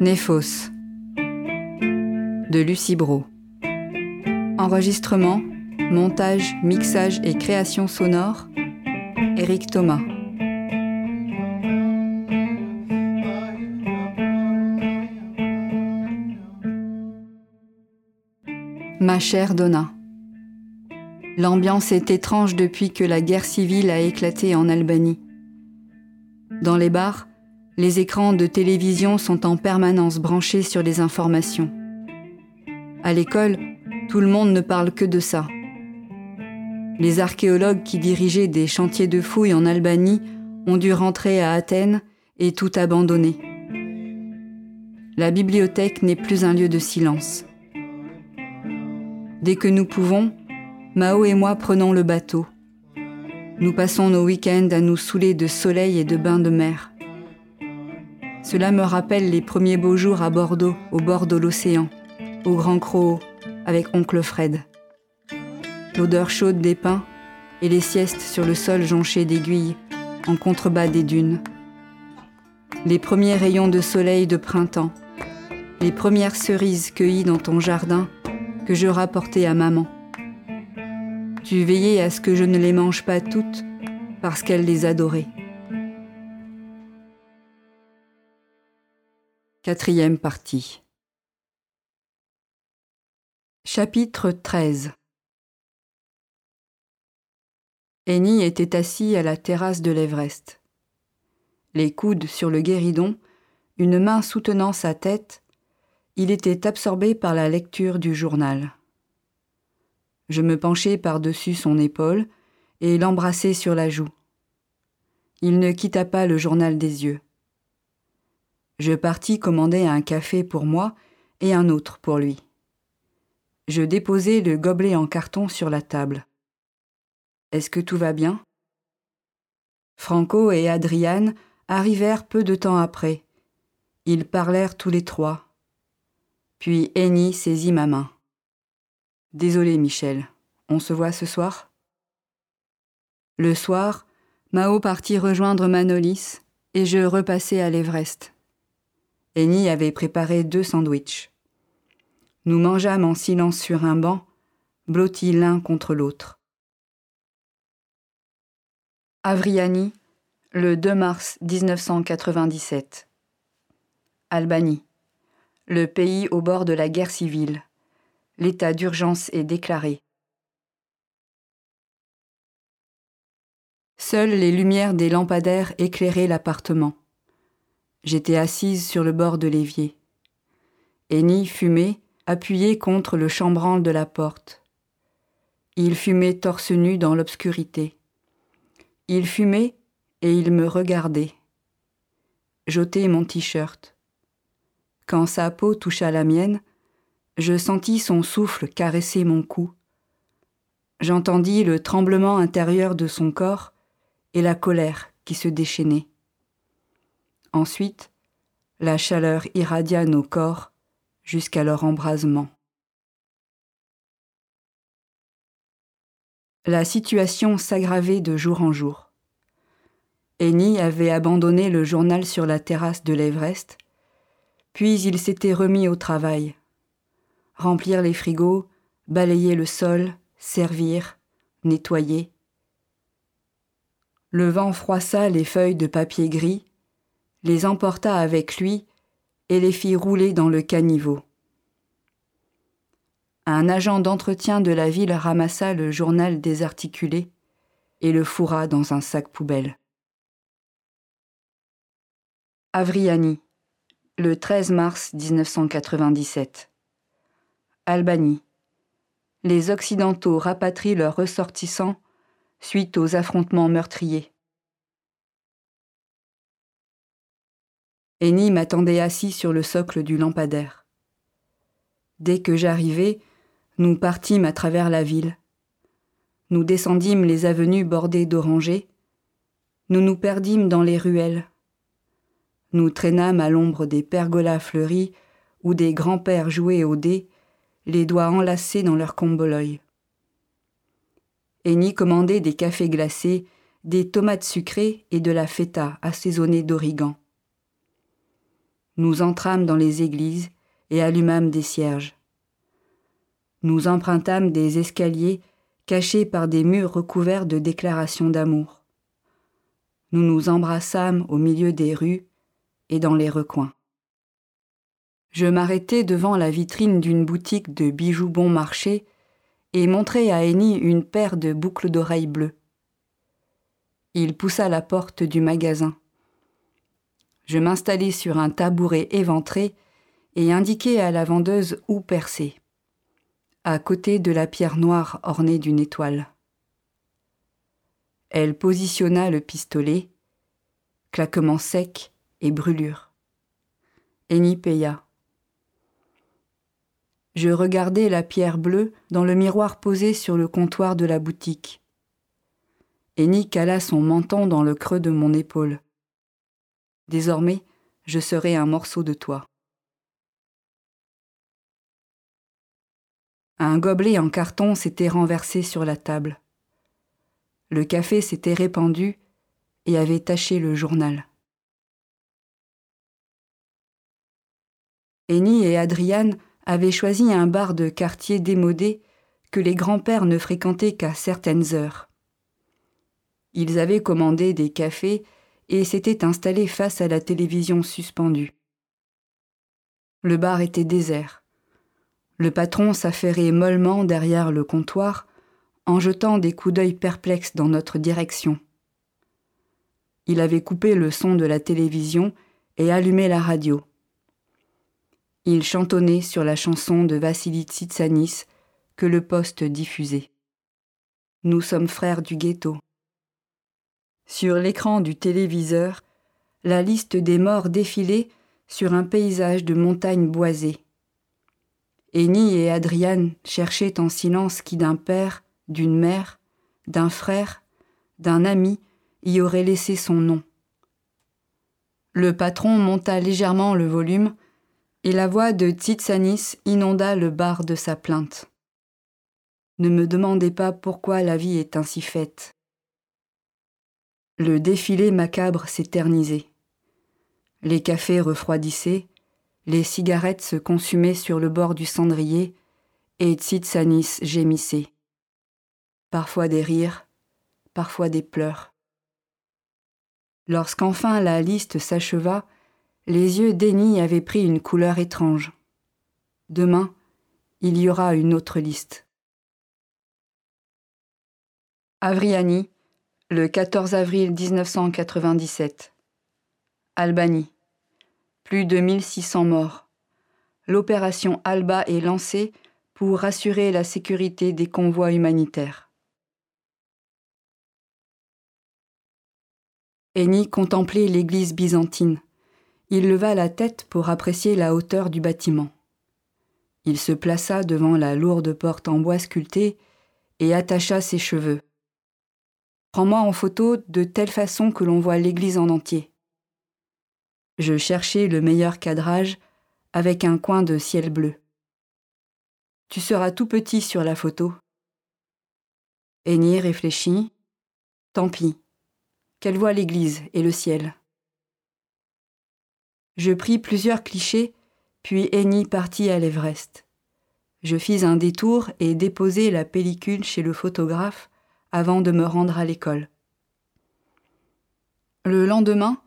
Néphos de Lucie Bro. Enregistrement, montage, mixage et création sonore, Eric Thomas. Ma chère Donna. L'ambiance est étrange depuis que la guerre civile a éclaté en Albanie. Dans les bars, les écrans de télévision sont en permanence branchés sur les informations. À l'école, tout le monde ne parle que de ça. Les archéologues qui dirigeaient des chantiers de fouilles en Albanie ont dû rentrer à Athènes et tout abandonner. La bibliothèque n'est plus un lieu de silence. Dès que nous pouvons, Mao et moi prenons le bateau. Nous passons nos week-ends à nous saouler de soleil et de bains de mer. Cela me rappelle les premiers beaux jours à Bordeaux, au bord de l'océan, au Grand Croc, avec oncle Fred. L'odeur chaude des pins et les siestes sur le sol jonché d'aiguilles en contrebas des dunes. Les premiers rayons de soleil de printemps, les premières cerises cueillies dans ton jardin que je rapportais à maman. Tu veillais à ce que je ne les mange pas toutes parce qu'elle les adorait. Quatrième partie. Chapitre 13 Annie était assis à la terrasse de l'Everest. Les coudes sur le guéridon, une main soutenant sa tête, il était absorbé par la lecture du journal. Je me penchai par-dessus son épaule et l'embrassai sur la joue. Il ne quitta pas le journal des yeux. Je partis commander un café pour moi et un autre pour lui. Je déposai le gobelet en carton sur la table. Est-ce que tout va bien? Franco et Adriane arrivèrent peu de temps après. Ils parlèrent tous les trois. Puis Annie saisit ma main. Désolé, Michel, on se voit ce soir? Le soir, Mao partit rejoindre Manolis et je repassai à l'Everest. Annie avait préparé deux sandwichs. Nous mangeâmes en silence sur un banc, blottis l'un contre l'autre. Avriani, le 2 mars 1997. Albanie, le pays au bord de la guerre civile. L'état d'urgence est déclaré. Seules les lumières des lampadaires éclairaient l'appartement. J'étais assise sur le bord de l'évier. Annie fumait, appuyée contre le chambranle de la porte. Il fumait torse nu dans l'obscurité. Il fumait et il me regardait. J'ôtais mon t-shirt. Quand sa peau toucha la mienne, je sentis son souffle caresser mon cou. J'entendis le tremblement intérieur de son corps et la colère qui se déchaînait. Ensuite, la chaleur irradia nos corps jusqu'à leur embrasement. La situation s'aggravait de jour en jour. Annie avait abandonné le journal sur la terrasse de l'Everest, puis il s'était remis au travail. Remplir les frigos, balayer le sol, servir, nettoyer. Le vent froissa les feuilles de papier gris les emporta avec lui et les fit rouler dans le caniveau. Un agent d'entretien de la ville ramassa le journal désarticulé et le fourra dans un sac poubelle. Avriani, le 13 mars 1997. Albanie. Les Occidentaux rapatrient leurs ressortissants suite aux affrontements meurtriers. Annie m'attendait assis sur le socle du lampadaire. Dès que j'arrivai, nous partîmes à travers la ville. Nous descendîmes les avenues bordées d'orangers. Nous nous perdîmes dans les ruelles. Nous traînâmes à l'ombre des pergolas fleuris où des grands-pères jouaient au dé, les doigts enlacés dans leurs comboloïs. Eni commandait des cafés glacés, des tomates sucrées et de la feta assaisonnée d'origan. Nous entrâmes dans les églises et allumâmes des cierges. Nous empruntâmes des escaliers cachés par des murs recouverts de déclarations d'amour. Nous nous embrassâmes au milieu des rues et dans les recoins. Je m'arrêtai devant la vitrine d'une boutique de bijoux bon marché et montrai à Annie une paire de boucles d'oreilles bleues. Il poussa la porte du magasin. Je m'installai sur un tabouret éventré et indiquai à la vendeuse où percer, à côté de la pierre noire ornée d'une étoile. Elle positionna le pistolet, claquement sec et brûlure. Eni paya. Je regardai la pierre bleue dans le miroir posé sur le comptoir de la boutique. Eni cala son menton dans le creux de mon épaule. Désormais, je serai un morceau de toi. Un gobelet en carton s'était renversé sur la table. Le café s'était répandu et avait taché le journal. Eni et Adriane avait choisi un bar de quartier démodé que les grands-pères ne fréquentaient qu'à certaines heures. Ils avaient commandé des cafés et s'étaient installés face à la télévision suspendue. Le bar était désert. Le patron s'affairait mollement derrière le comptoir en jetant des coups d'œil perplexes dans notre direction. Il avait coupé le son de la télévision et allumé la radio. Il chantonnait sur la chanson de Vassili Tsitsanis que le poste diffusait. Nous sommes frères du ghetto. Sur l'écran du téléviseur, la liste des morts défilait sur un paysage de montagnes boisées. Eni et Adriane cherchaient en silence qui d'un père, d'une mère, d'un frère, d'un ami y aurait laissé son nom. Le patron monta légèrement le volume et la voix de Titsanis inonda le bar de sa plainte. Ne me demandez pas pourquoi la vie est ainsi faite. Le défilé macabre s'éternisait. Les cafés refroidissaient, les cigarettes se consumaient sur le bord du cendrier, et Titsanis gémissait. Parfois des rires, parfois des pleurs. Lorsqu'enfin la liste s'acheva, les yeux d'Eni avaient pris une couleur étrange. Demain, il y aura une autre liste. Avriani, le 14 avril 1997. Albanie. Plus de 1600 morts. L'opération Alba est lancée pour assurer la sécurité des convois humanitaires. Eni contemplait l'église byzantine. Il leva la tête pour apprécier la hauteur du bâtiment. Il se plaça devant la lourde porte en bois sculpté et attacha ses cheveux. Prends-moi en photo de telle façon que l'on voit l'église en entier. Je cherchai le meilleur cadrage avec un coin de ciel bleu. Tu seras tout petit sur la photo. Aigné réfléchit. Tant pis. Qu'elle voit l'église et le ciel. Je pris plusieurs clichés, puis Eni partit à l'Everest. Je fis un détour et déposai la pellicule chez le photographe avant de me rendre à l'école. Le lendemain,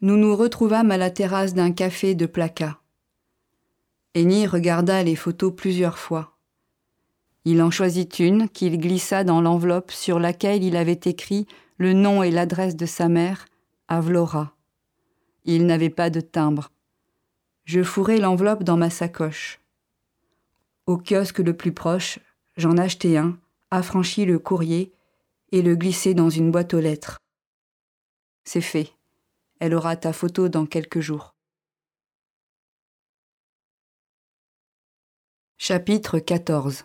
nous nous retrouvâmes à la terrasse d'un café de Placa. Eni regarda les photos plusieurs fois. Il en choisit une qu'il glissa dans l'enveloppe sur laquelle il avait écrit le nom et l'adresse de sa mère, Avlora. Il n'avait pas de timbre. Je fourrai l'enveloppe dans ma sacoche. Au kiosque le plus proche, j'en achetai un, affranchis le courrier et le glissai dans une boîte aux lettres. C'est fait. Elle aura ta photo dans quelques jours. Chapitre 14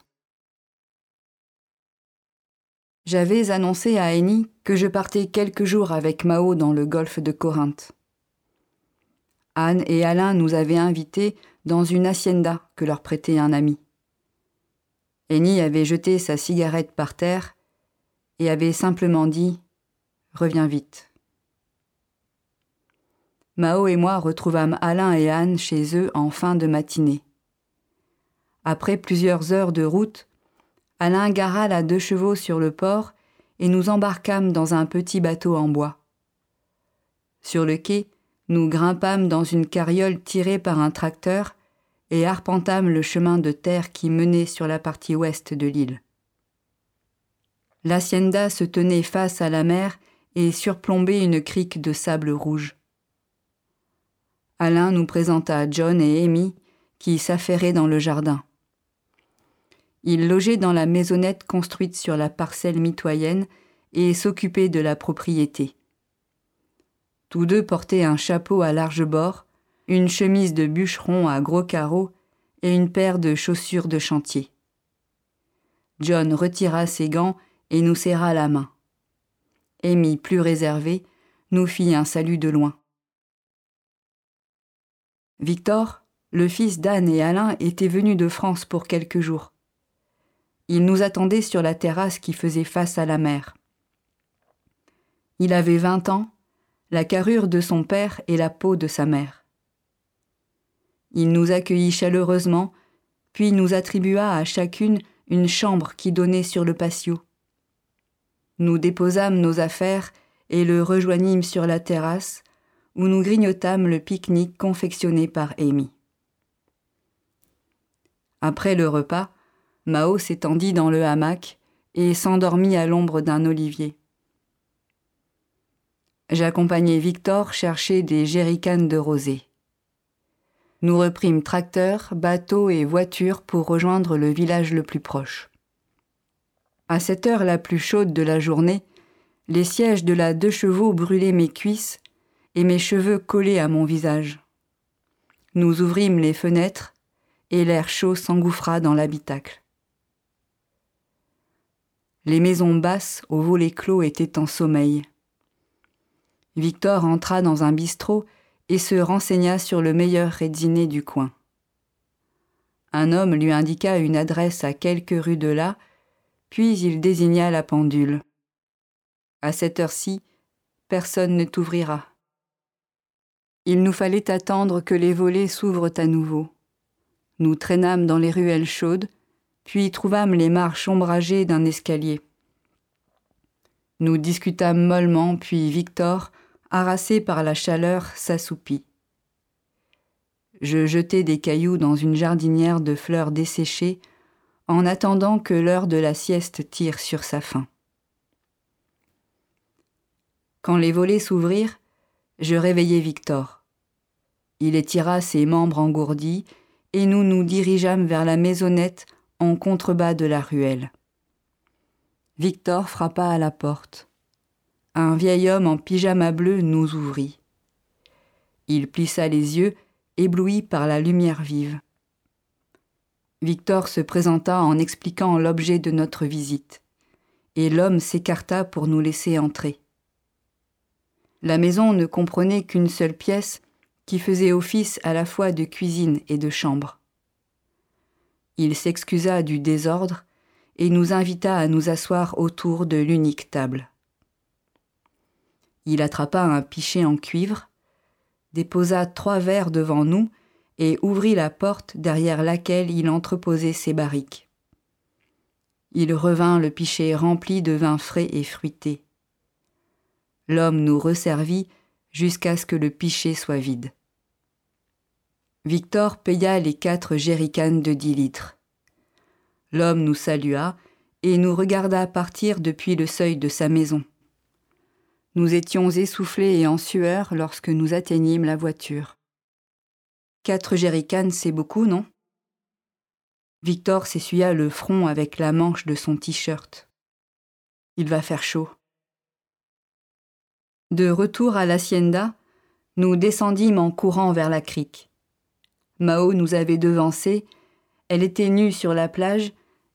J'avais annoncé à Eni que je partais quelques jours avec Mao dans le golfe de Corinthe. Anne et Alain nous avaient invités dans une hacienda que leur prêtait un ami. Eni avait jeté sa cigarette par terre et avait simplement dit Reviens vite. Mao et moi retrouvâmes Alain et Anne chez eux en fin de matinée. Après plusieurs heures de route, Alain gara la deux chevaux sur le port et nous embarquâmes dans un petit bateau en bois. Sur le quai, nous grimpâmes dans une carriole tirée par un tracteur et arpentâmes le chemin de terre qui menait sur la partie ouest de l'île. L'hacienda se tenait face à la mer et surplombait une crique de sable rouge. Alain nous présenta John et Amy qui s'affairaient dans le jardin. Ils logeaient dans la maisonnette construite sur la parcelle mitoyenne et s'occupaient de la propriété. Tous deux portaient un chapeau à large bord, une chemise de bûcheron à gros carreaux et une paire de chaussures de chantier. John retira ses gants et nous serra la main. Amy, plus réservée, nous fit un salut de loin. Victor, le fils d'Anne et Alain, était venu de France pour quelques jours. Il nous attendait sur la terrasse qui faisait face à la mer. Il avait vingt ans, la carrure de son père et la peau de sa mère. Il nous accueillit chaleureusement, puis nous attribua à chacune une chambre qui donnait sur le patio. Nous déposâmes nos affaires et le rejoignîmes sur la terrasse, où nous grignotâmes le pique-nique confectionné par Amy. Après le repas, Mao s'étendit dans le hamac et s'endormit à l'ombre d'un olivier. J'accompagnai Victor chercher des jerrycans de rosée. Nous reprîmes tracteur, bateau et voiture pour rejoindre le village le plus proche. À cette heure la plus chaude de la journée, les sièges de la deux chevaux brûlaient mes cuisses et mes cheveux collaient à mon visage. Nous ouvrîmes les fenêtres et l'air chaud s'engouffra dans l'habitacle. Les maisons basses aux volets clos étaient en sommeil. Victor entra dans un bistrot et se renseigna sur le meilleur dîner du coin. Un homme lui indiqua une adresse à quelques rues de là, puis il désigna la pendule. À cette heure-ci, personne ne t'ouvrira. Il nous fallait attendre que les volets s'ouvrent à nouveau. Nous traînâmes dans les ruelles chaudes, puis trouvâmes les marches ombragées d'un escalier. Nous discutâmes mollement, puis Victor, harassé par la chaleur, s'assoupit. Je jetai des cailloux dans une jardinière de fleurs desséchées en attendant que l'heure de la sieste tire sur sa fin. Quand les volets s'ouvrirent, je réveillai Victor. Il étira ses membres engourdis et nous nous dirigeâmes vers la maisonnette en contrebas de la ruelle. Victor frappa à la porte. Un vieil homme en pyjama bleu nous ouvrit. Il plissa les yeux, ébloui par la lumière vive. Victor se présenta en expliquant l'objet de notre visite, et l'homme s'écarta pour nous laisser entrer. La maison ne comprenait qu'une seule pièce qui faisait office à la fois de cuisine et de chambre. Il s'excusa du désordre et nous invita à nous asseoir autour de l'unique table. Il attrapa un pichet en cuivre, déposa trois verres devant nous et ouvrit la porte derrière laquelle il entreposait ses barriques. Il revint le pichet rempli de vin frais et fruité. L'homme nous resservit jusqu'à ce que le pichet soit vide. Victor paya les quatre jerrycans de dix litres. L'homme nous salua et nous regarda partir depuis le seuil de sa maison. Nous étions essoufflés et en sueur lorsque nous atteignîmes la voiture. Quatre jerrycans, c'est beaucoup, non? Victor s'essuya le front avec la manche de son t-shirt. Il va faire chaud. De retour à l'hacienda, nous descendîmes en courant vers la crique. Mao nous avait devancés, elle était nue sur la plage,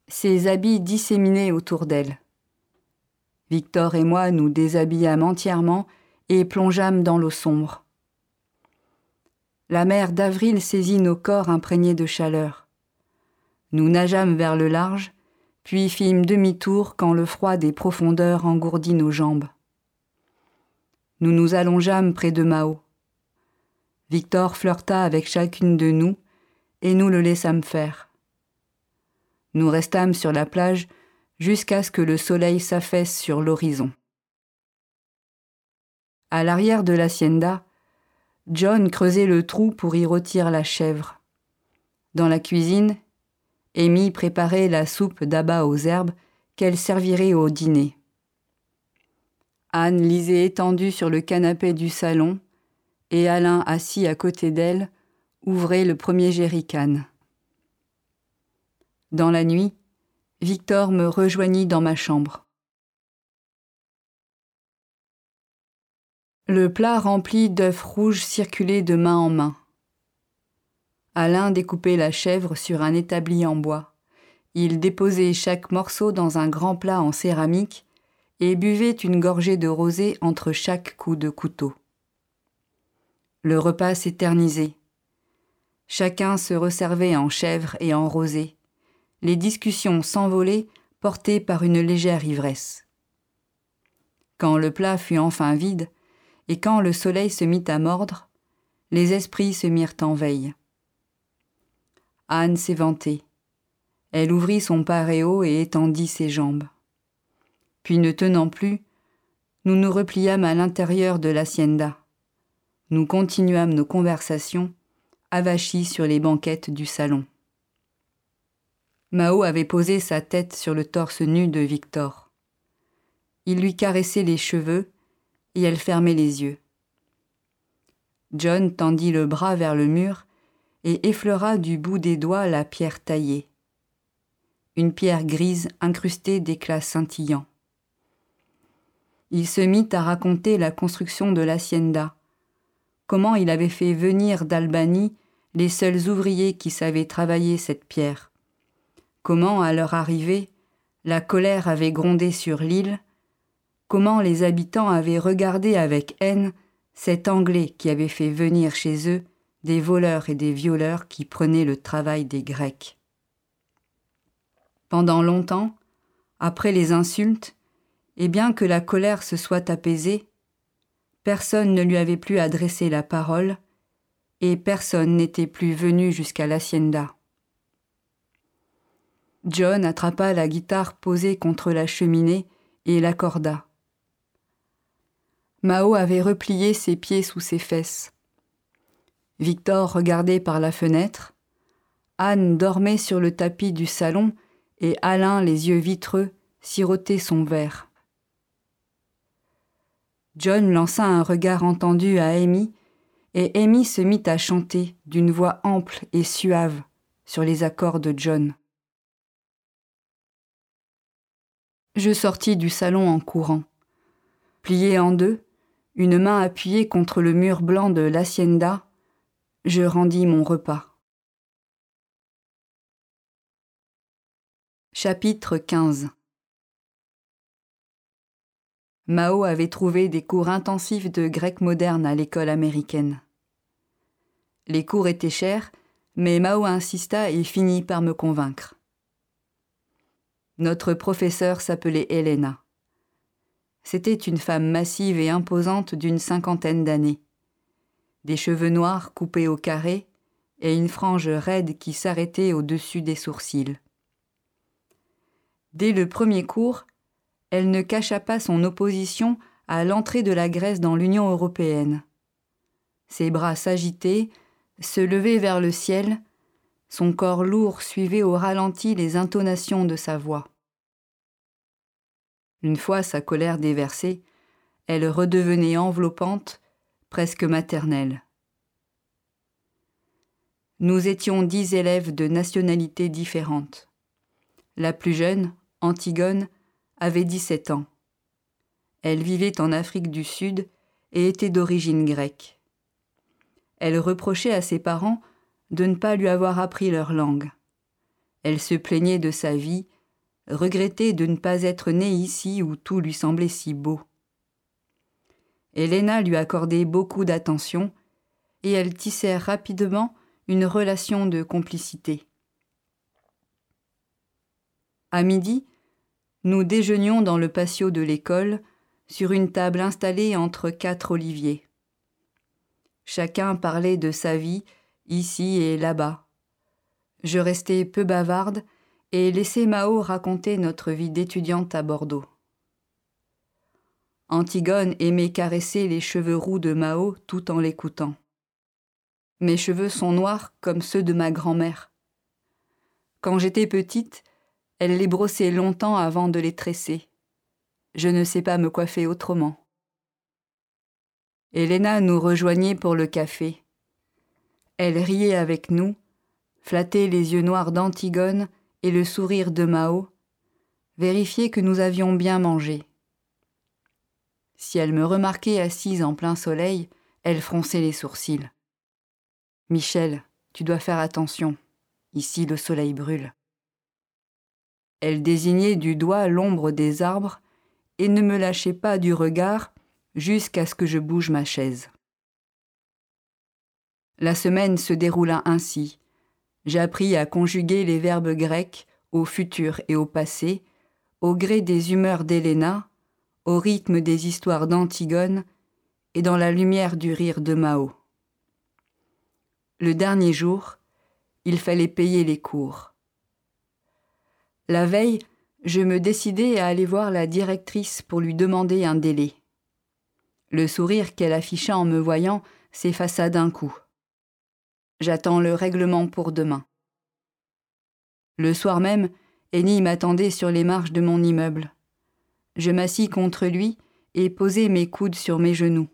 ses habits disséminés autour d'elle. Victor et moi nous déshabillâmes entièrement et plongeâmes dans l'eau sombre. La mer d'avril saisit nos corps imprégnés de chaleur. Nous nageâmes vers le large, puis fîmes demi-tour quand le froid des profondeurs engourdit nos jambes. Nous nous allongeâmes près de Mao. Victor flirta avec chacune de nous, et nous le laissâmes faire. Nous restâmes sur la plage jusqu'à ce que le soleil s'affaisse sur l'horizon. À l'arrière de l'hacienda, John creusait le trou pour y rôtir la chèvre. Dans la cuisine, Amy préparait la soupe d'abat aux herbes qu'elle servirait au dîner. Anne lisait étendue sur le canapé du salon, et Alain, assis à côté d'elle, ouvrait le premier jerrycan. Dans la nuit, Victor me rejoignit dans ma chambre. Le plat rempli d'œufs rouges circulait de main en main. Alain découpait la chèvre sur un établi en bois. Il déposait chaque morceau dans un grand plat en céramique et buvait une gorgée de rosée entre chaque coup de couteau. Le repas s'éternisait. Chacun se resservait en chèvre et en rosée. Les discussions s'envolaient, portées par une légère ivresse. Quand le plat fut enfin vide, et quand le soleil se mit à mordre, les esprits se mirent en veille. Anne s'éventait. Elle ouvrit son paréo et étendit ses jambes. Puis, ne tenant plus, nous nous repliâmes à l'intérieur de l'hacienda. Nous continuâmes nos conversations, avachis sur les banquettes du salon. Mao avait posé sa tête sur le torse nu de Victor. Il lui caressait les cheveux et elle fermait les yeux. John tendit le bras vers le mur et effleura du bout des doigts la pierre taillée. Une pierre grise incrustée d'éclats scintillants. Il se mit à raconter la construction de l'hacienda, comment il avait fait venir d'Albanie les seuls ouvriers qui savaient travailler cette pierre, comment, à leur arrivée, la colère avait grondé sur l'île, comment les habitants avaient regardé avec haine cet Anglais qui avait fait venir chez eux des voleurs et des violeurs qui prenaient le travail des Grecs? Pendant longtemps, après les insultes, et bien que la colère se soit apaisée, personne ne lui avait plus adressé la parole, et personne n'était plus venu jusqu'à l'hacienda. John attrapa la guitare posée contre la cheminée et l'accorda. Mao avait replié ses pieds sous ses fesses. Victor regardait par la fenêtre. Anne dormait sur le tapis du salon et Alain, les yeux vitreux, sirotait son verre. John lança un regard entendu à Amy, et Amy se mit à chanter d'une voix ample et suave sur les accords de John. Je sortis du salon en courant. Plié en deux, une main appuyée contre le mur blanc de l'hacienda, je rendis mon repas. Chapitre 15 Mao avait trouvé des cours intensifs de grec moderne à l'école américaine. Les cours étaient chers, mais Mao insista et finit par me convaincre. Notre professeur s'appelait Helena. C'était une femme massive et imposante d'une cinquantaine d'années. Des cheveux noirs coupés au carré et une frange raide qui s'arrêtait au-dessus des sourcils. Dès le premier cours, elle ne cacha pas son opposition à l'entrée de la Grèce dans l'Union européenne. Ses bras s'agitaient, se levaient vers le ciel, son corps lourd suivait au ralenti les intonations de sa voix. Une fois sa colère déversée, elle redevenait enveloppante, presque maternelle. Nous étions dix élèves de nationalités différentes. La plus jeune, Antigone, avait 17 ans. Elle vivait en Afrique du Sud et était d'origine grecque. Elle reprochait à ses parents de ne pas lui avoir appris leur langue. Elle se plaignait de sa vie, regrettait de ne pas être née ici où tout lui semblait si beau. Helena lui accordait beaucoup d'attention et elles tissèrent rapidement une relation de complicité. À midi, nous déjeunions dans le patio de l'école, sur une table installée entre quatre oliviers. Chacun parlait de sa vie, ici et là-bas. Je restais peu bavarde et laissais Mao raconter notre vie d'étudiante à Bordeaux. Antigone aimait caresser les cheveux roux de Mao tout en l'écoutant. Mes cheveux sont noirs comme ceux de ma grand-mère. Quand j'étais petite, elle les brossait longtemps avant de les tresser. Je ne sais pas me coiffer autrement. Helena nous rejoignait pour le café. Elle riait avec nous, flattait les yeux noirs d'Antigone et le sourire de Mao, vérifiait que nous avions bien mangé. Si elle me remarquait assise en plein soleil, elle fronçait les sourcils. Michel, tu dois faire attention. Ici le soleil brûle. Elle désignait du doigt l'ombre des arbres et ne me lâchait pas du regard jusqu'à ce que je bouge ma chaise. La semaine se déroula ainsi. J'ai appris à conjuguer les verbes grecs au futur et au passé, au gré des humeurs d'Héléna, au rythme des histoires d'Antigone et dans la lumière du rire de Mao. Le dernier jour, il fallait payer les cours. La veille, je me décidai à aller voir la directrice pour lui demander un délai. Le sourire qu'elle afficha en me voyant s'effaça d'un coup. J'attends le règlement pour demain. Le soir même, Annie m'attendait sur les marches de mon immeuble. Je m'assis contre lui et posai mes coudes sur mes genoux.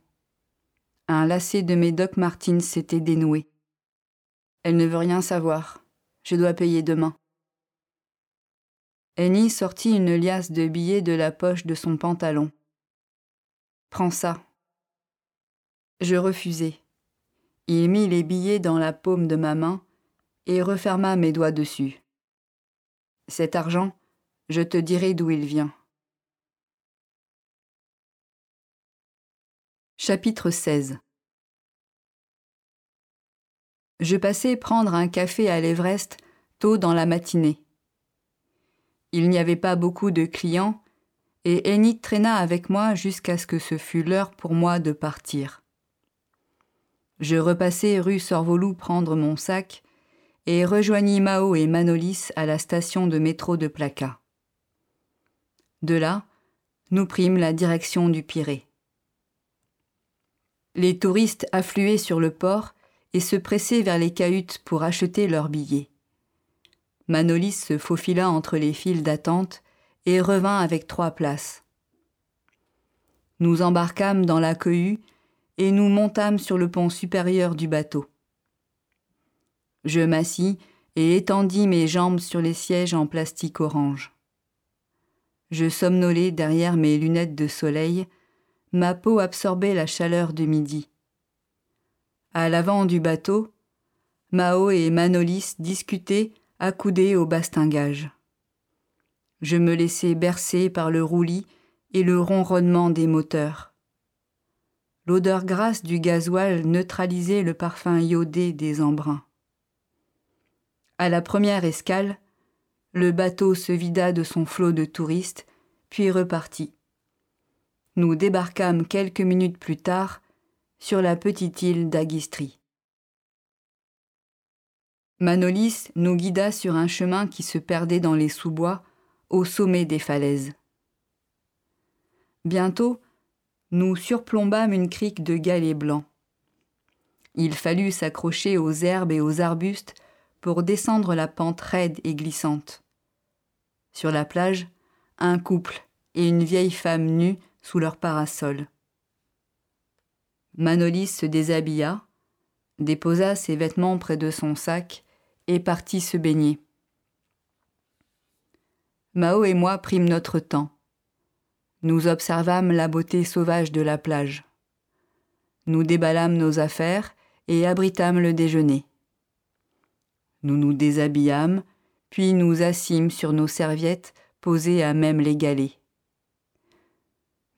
Un lacet de mes Doc Martins s'était dénoué. Elle ne veut rien savoir. Je dois payer demain. Annie sortit une liasse de billets de la poche de son pantalon. Prends ça. Je refusai. Il mit les billets dans la paume de ma main et referma mes doigts dessus. Cet argent, je te dirai d'où il vient. Chapitre 16 Je passai prendre un café à l'Everest tôt dans la matinée. Il n'y avait pas beaucoup de clients et Enid traîna avec moi jusqu'à ce que ce fût l'heure pour moi de partir. Je repassai rue Sorvolou prendre mon sac et rejoignis Mao et Manolis à la station de métro de Placa. De là, nous prîmes la direction du Pirée. Les touristes affluaient sur le port et se pressaient vers les cahutes pour acheter leurs billets. Manolis se faufila entre les files d'attente et revint avec trois places. Nous embarquâmes dans la cohue et nous montâmes sur le pont supérieur du bateau. Je m'assis et étendis mes jambes sur les sièges en plastique orange. Je somnolais derrière mes lunettes de soleil ma peau absorbait la chaleur du midi. À l'avant du bateau, Mao et Manolis discutaient accoudés au bastingage. Je me laissais bercer par le roulis et le ronronnement des moteurs. L'odeur grasse du gasoil neutralisait le parfum iodé des embruns. À la première escale, le bateau se vida de son flot de touristes, puis repartit nous débarquâmes quelques minutes plus tard sur la petite île d'Agistri. Manolis nous guida sur un chemin qui se perdait dans les sous-bois au sommet des falaises. Bientôt, nous surplombâmes une crique de galets blancs. Il fallut s'accrocher aux herbes et aux arbustes pour descendre la pente raide et glissante. Sur la plage, un couple et une vieille femme nue sous leur parasol. Manolis se déshabilla, déposa ses vêtements près de son sac et partit se baigner. Mao et moi prîmes notre temps. Nous observâmes la beauté sauvage de la plage. Nous déballâmes nos affaires et abritâmes le déjeuner. Nous nous déshabillâmes, puis nous assîmes sur nos serviettes posées à même les galets.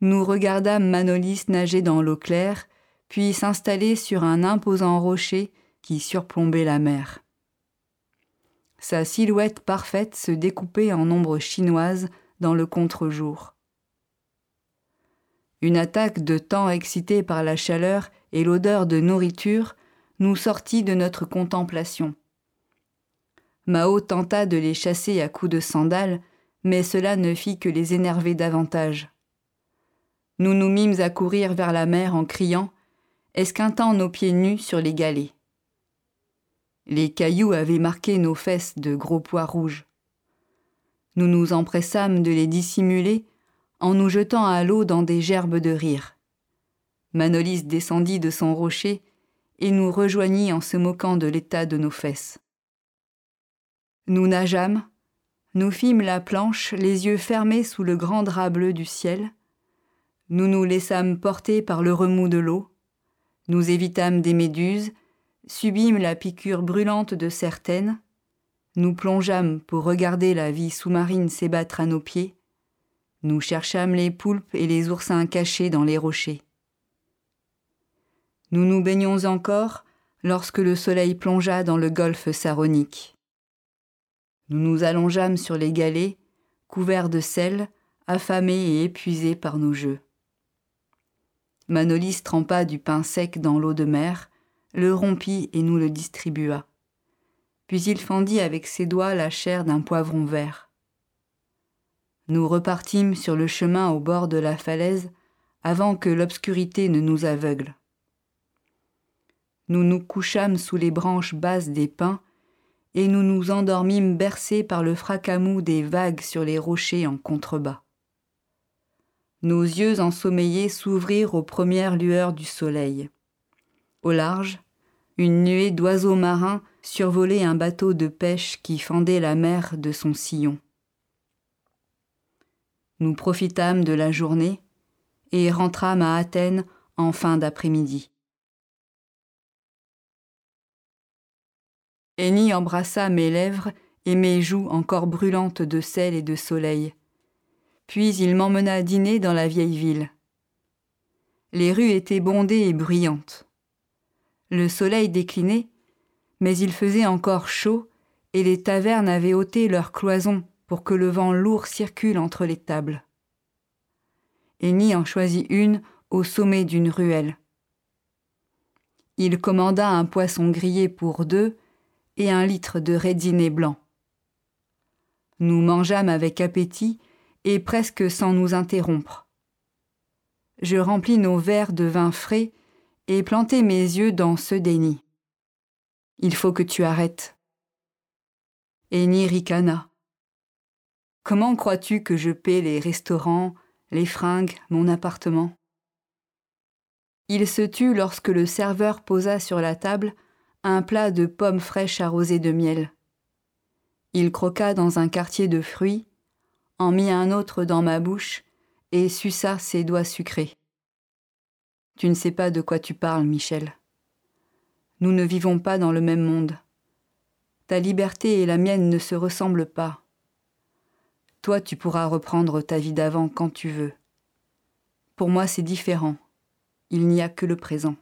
Nous regardâmes Manolis nager dans l'eau claire, puis s'installer sur un imposant rocher qui surplombait la mer. sa silhouette parfaite se découpait en ombre chinoise dans le contre-jour. Une attaque de temps excitée par la chaleur et l'odeur de nourriture nous sortit de notre contemplation. Mao tenta de les chasser à coups de sandales, mais cela ne fit que les énerver davantage. Nous nous mîmes à courir vers la mer en criant, esquintant nos pieds nus sur les galets. Les cailloux avaient marqué nos fesses de gros pois rouges. Nous nous empressâmes de les dissimuler en nous jetant à l'eau dans des gerbes de rire. Manolis descendit de son rocher et nous rejoignit en se moquant de l'état de nos fesses. Nous nageâmes, nous fîmes la planche, les yeux fermés sous le grand drap bleu du ciel, nous nous laissâmes porter par le remous de l'eau, nous évitâmes des méduses, subîmes la piqûre brûlante de certaines, nous plongeâmes pour regarder la vie sous-marine s'ébattre à nos pieds, nous cherchâmes les poulpes et les oursins cachés dans les rochers. Nous nous baignions encore lorsque le soleil plongea dans le golfe saronique. Nous nous allongeâmes sur les galets, couverts de sel, affamés et épuisés par nos jeux. Manolis trempa du pain sec dans l'eau de mer, le rompit et nous le distribua. Puis il fendit avec ses doigts la chair d'un poivron vert. Nous repartîmes sur le chemin au bord de la falaise avant que l'obscurité ne nous aveugle. Nous nous couchâmes sous les branches basses des pins et nous nous endormîmes bercés par le fracamou des vagues sur les rochers en contrebas. Nos yeux ensommeillés s'ouvrirent aux premières lueurs du soleil. Au large, une nuée d'oiseaux marins survolait un bateau de pêche qui fendait la mer de son sillon. Nous profitâmes de la journée et rentrâmes à Athènes en fin d'après-midi. Eni embrassa mes lèvres et mes joues encore brûlantes de sel et de soleil. Puis il m'emmena dîner dans la vieille ville. Les rues étaient bondées et bruyantes. Le soleil déclinait, mais il faisait encore chaud et les tavernes avaient ôté leurs cloisons pour que le vent lourd circule entre les tables. Eni en choisit une au sommet d'une ruelle. Il commanda un poisson grillé pour deux et un litre de raidiné blanc. Nous mangeâmes avec appétit et presque sans nous interrompre. Je remplis nos verres de vin frais et plantai mes yeux dans ceux d'Eni. Il faut que tu arrêtes. Eni ricana. Comment crois-tu que je paie les restaurants, les fringues, mon appartement? Il se tut lorsque le serveur posa sur la table un plat de pommes fraîches arrosées de miel. Il croqua dans un quartier de fruits en mit un autre dans ma bouche et suça ses doigts sucrés. Tu ne sais pas de quoi tu parles, Michel. Nous ne vivons pas dans le même monde. Ta liberté et la mienne ne se ressemblent pas. Toi, tu pourras reprendre ta vie d'avant quand tu veux. Pour moi, c'est différent. Il n'y a que le présent.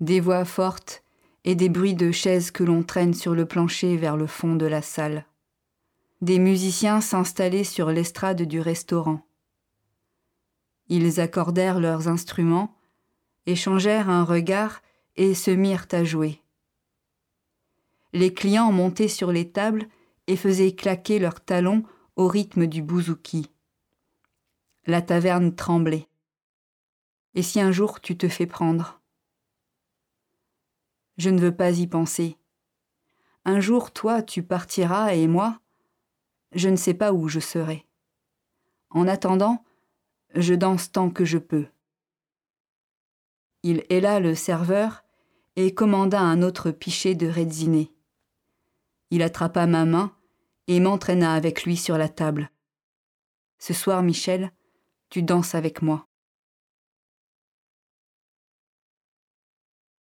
Des voix fortes et des bruits de chaises que l'on traîne sur le plancher vers le fond de la salle des musiciens s'installaient sur l'estrade du restaurant. Ils accordèrent leurs instruments, échangèrent un regard et se mirent à jouer. Les clients montaient sur les tables et faisaient claquer leurs talons au rythme du bouzouki. La taverne tremblait. Et si un jour tu te fais prendre? Je ne veux pas y penser. Un jour, toi, tu partiras et moi, je ne sais pas où je serai. En attendant, je danse tant que je peux. Il héla le serveur et commanda un autre pichet de redziné. Il attrapa ma main et m'entraîna avec lui sur la table. Ce soir, Michel, tu danses avec moi.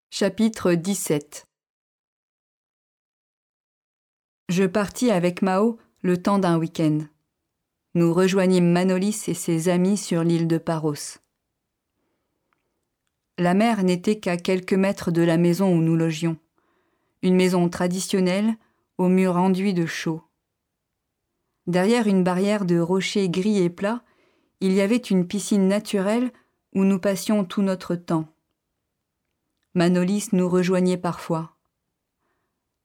Chapitre 17 Je partis avec Mao le temps d'un week-end. Nous rejoignîmes Manolis et ses amis sur l'île de Paros. La mer n'était qu'à quelques mètres de la maison où nous logions. une maison traditionnelle aux murs enduits de chaux. Derrière une barrière de rochers gris et plats, il y avait une piscine naturelle où nous passions tout notre temps. Manolis nous rejoignait parfois.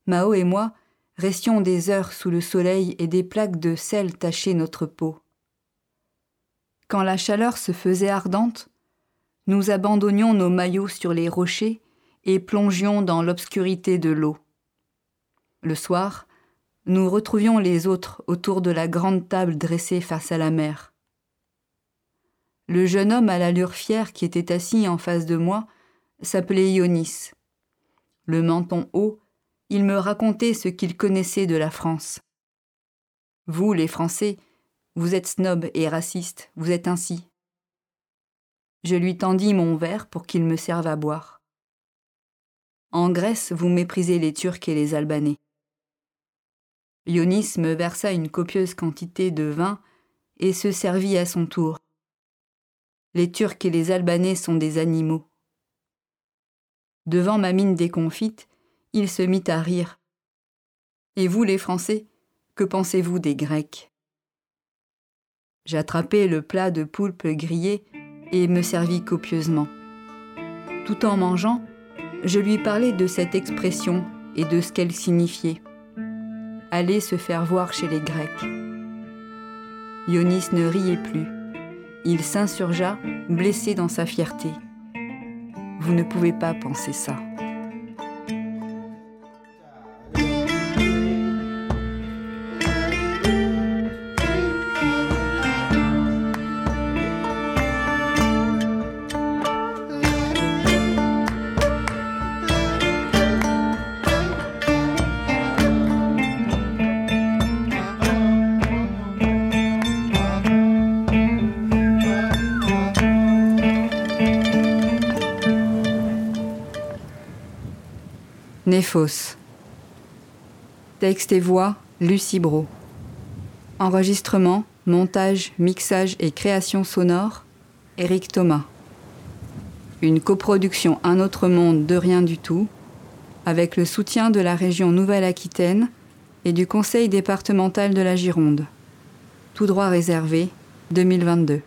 Mao et moi restions des heures sous le soleil et des plaques de sel tachaient notre peau. Quand la chaleur se faisait ardente, nous abandonnions nos maillots sur les rochers et plongions dans l'obscurité de l'eau. Le soir, nous retrouvions les autres autour de la grande table dressée face à la mer. Le jeune homme à l'allure fière qui était assis en face de moi s'appelait Ionis. Le menton haut, il me racontait ce qu'il connaissait de la France. Vous, les Français, vous êtes snobs et racistes, vous êtes ainsi. Je lui tendis mon verre pour qu'il me serve à boire. En Grèce, vous méprisez les Turcs et les Albanais. Ionis me versa une copieuse quantité de vin et se servit à son tour. Les Turcs et les Albanais sont des animaux. Devant ma mine déconfite, il se mit à rire. Et vous, les Français, que pensez-vous des Grecs? J'attrapai le plat de poulpe grillé et me servis copieusement. Tout en mangeant, je lui parlais de cette expression et de ce qu'elle signifiait. Aller se faire voir chez les Grecs. Ionis ne riait plus. Il s'insurgea, blessé dans sa fierté. Vous ne pouvez pas penser ça. Néphos. Texte et voix, Lucie Bro. Enregistrement, montage, mixage et création sonore, Éric Thomas. Une coproduction Un autre monde de rien du tout, avec le soutien de la région Nouvelle-Aquitaine et du Conseil départemental de la Gironde. Tout droit réservé, 2022.